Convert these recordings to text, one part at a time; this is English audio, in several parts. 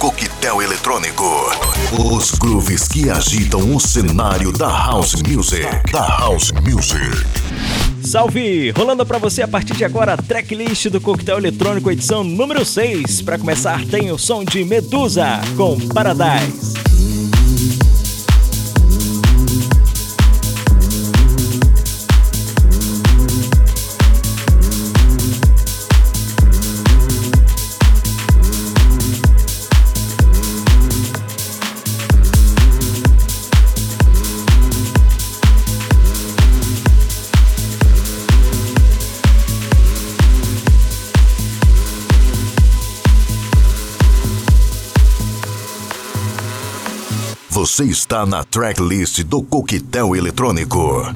coquetel eletrônico. Os grooves que agitam o cenário da House Music. Da House Music. Salve! Rolando para você a partir de agora a tracklist do Coquetel Eletrônico edição número 6. Para começar, tem o som de Medusa com Paradise. Você está na tracklist do Coquetel Eletrônico.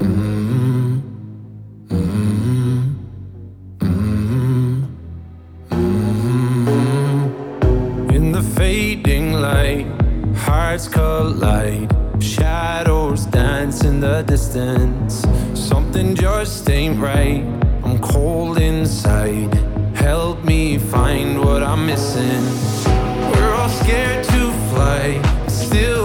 In the fading light, hearts collide. Shadows dance in the distance. Something just ain't right. I'm cold inside. Help me find what I'm missing. We're all scared to fly. Still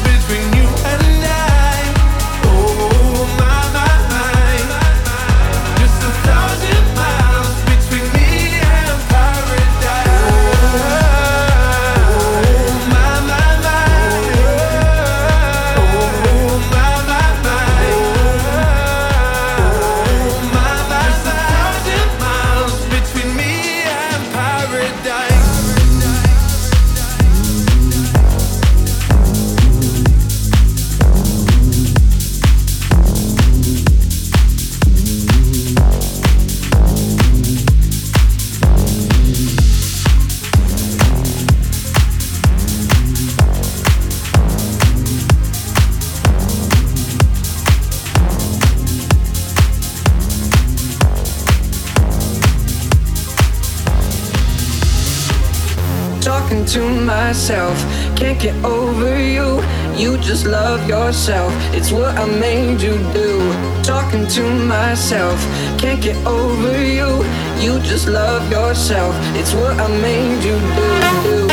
myself, can't get over you. You just love yourself, it's what I made you do. Talking to myself, can't get over you. You just love yourself, it's what I made you do. do,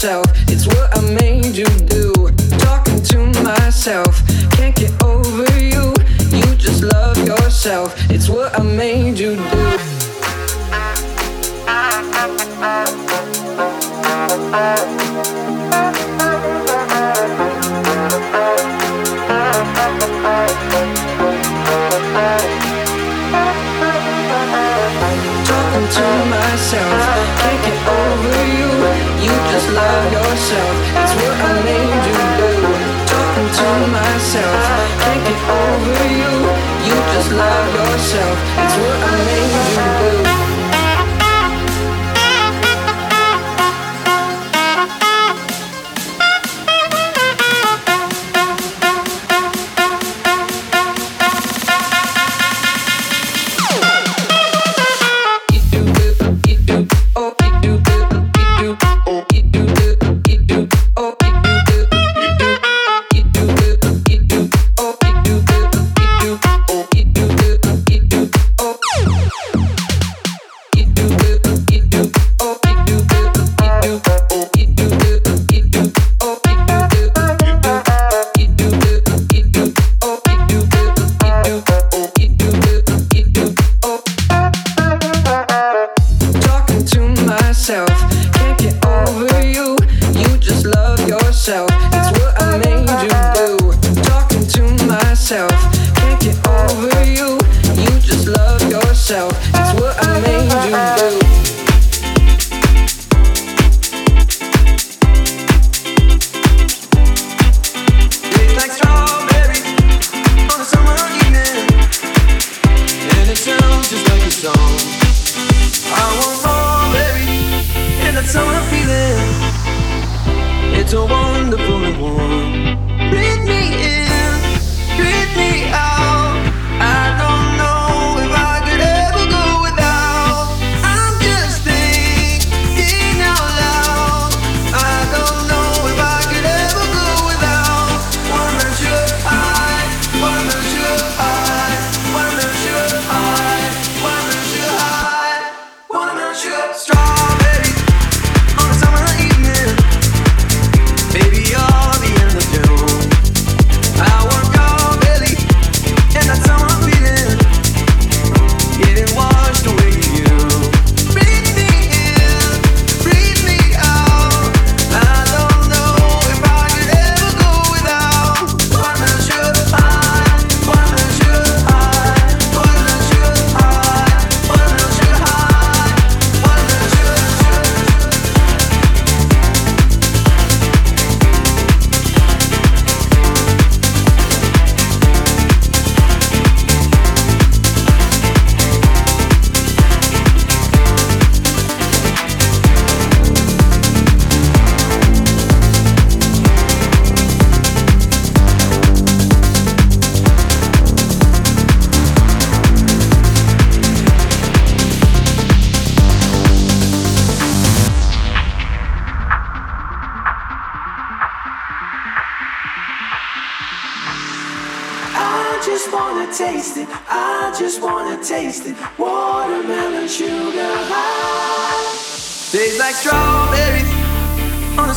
so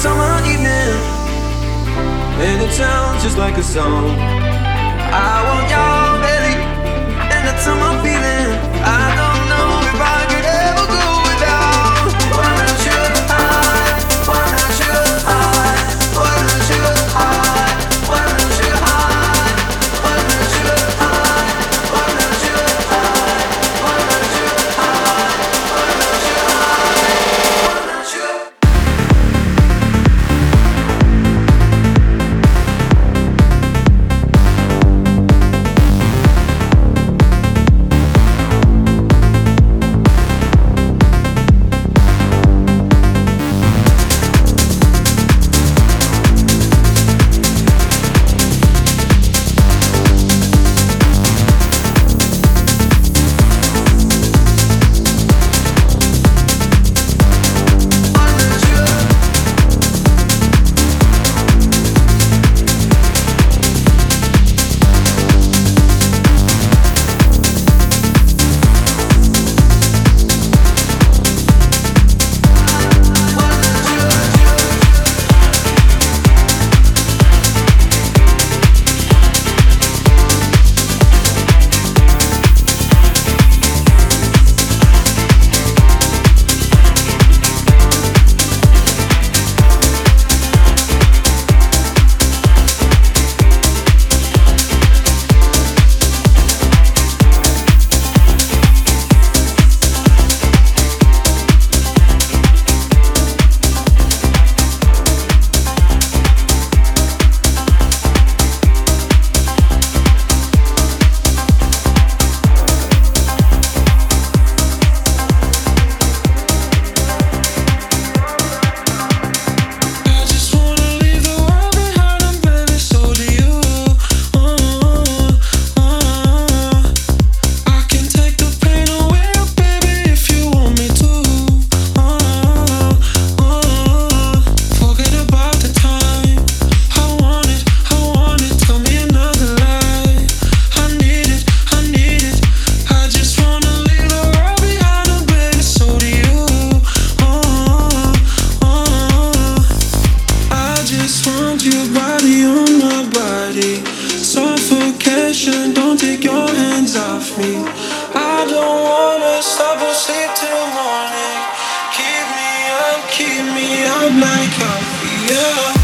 summer evening, and it sounds just like a song. I want your belly, and that summer feeling. suffocation. Don't take your hands off me. I don't wanna stop or sleep till morning. Keep me up, keep me up like coffee. Yeah.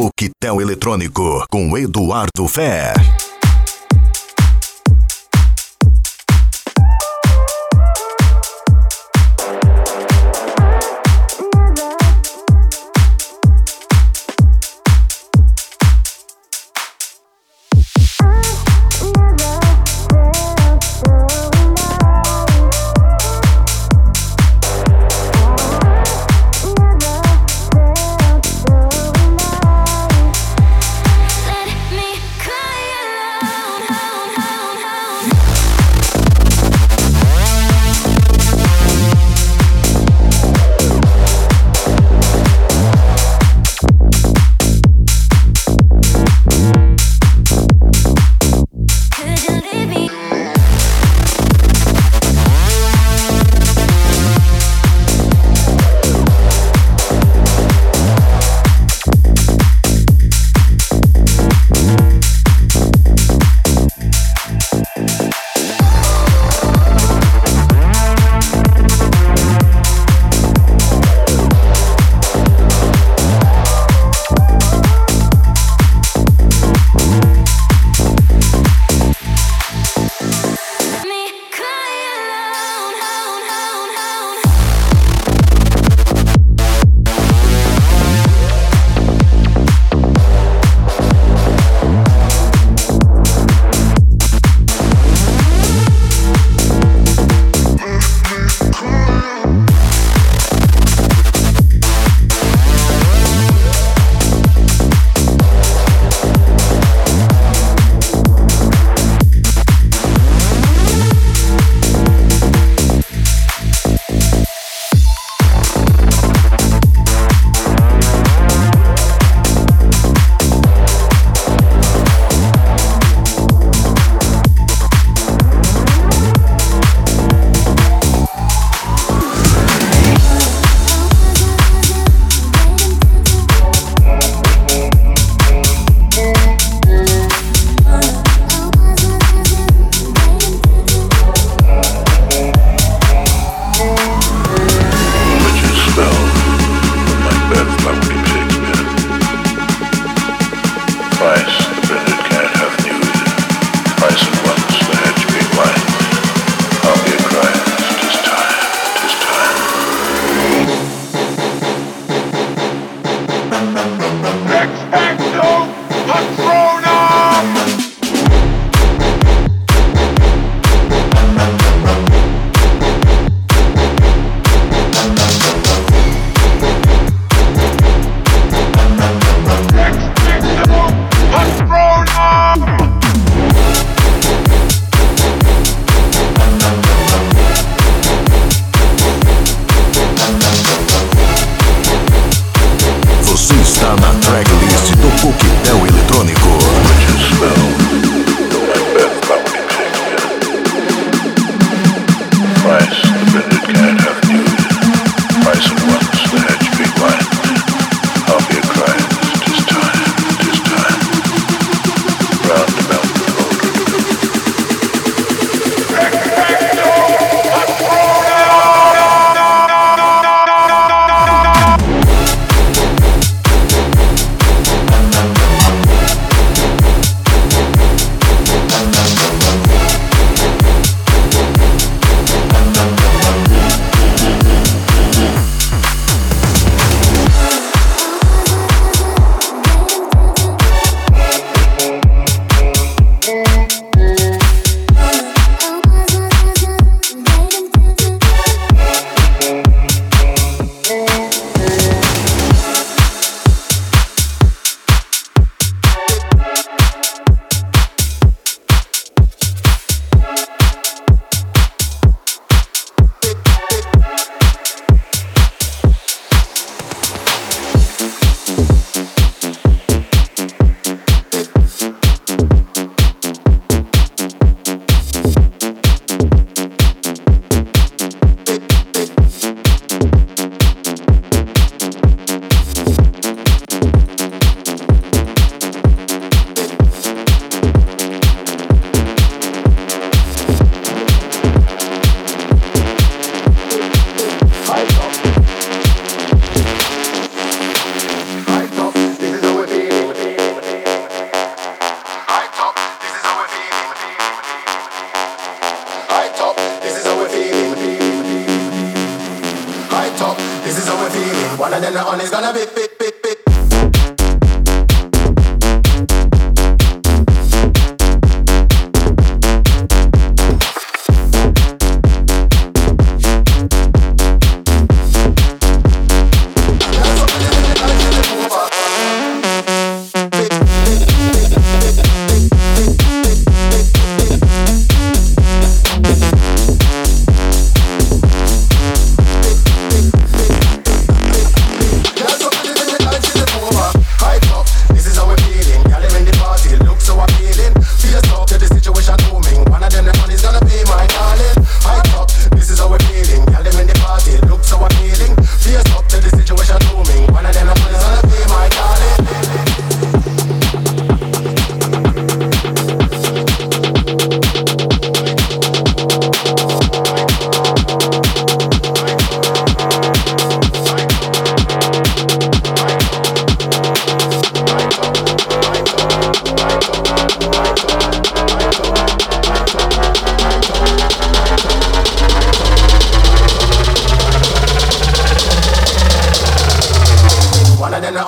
O Quitão Eletrônico com Eduardo Fer. how we feeling. One of them the honest gonna be. fit.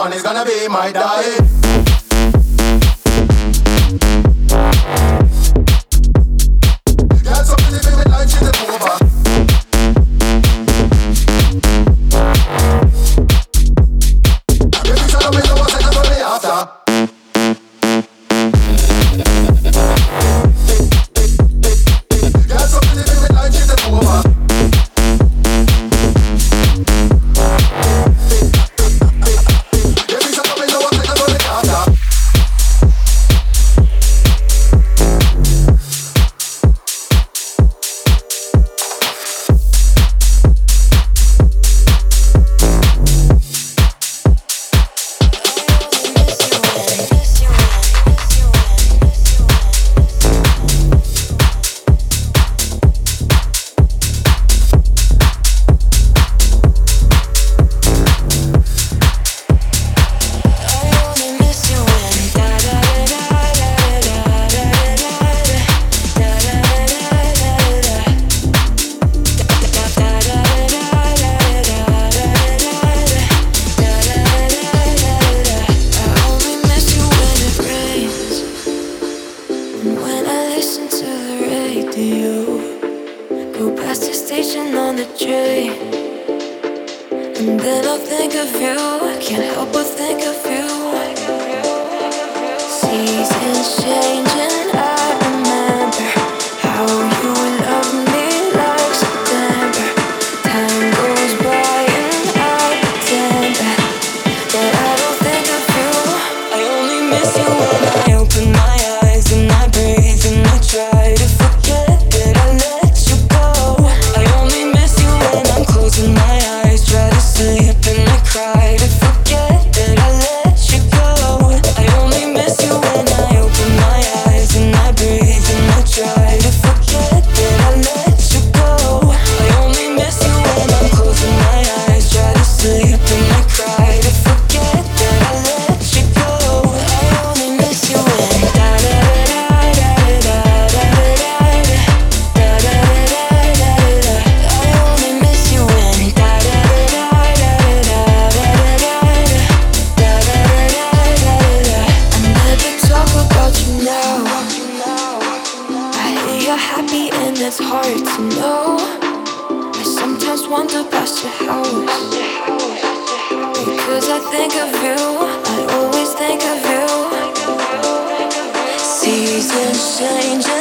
and it's gonna be my diet. of you. I can't help but think hard to know. I sometimes wander past your house. Because I think of you, I always think of you. Seasons change.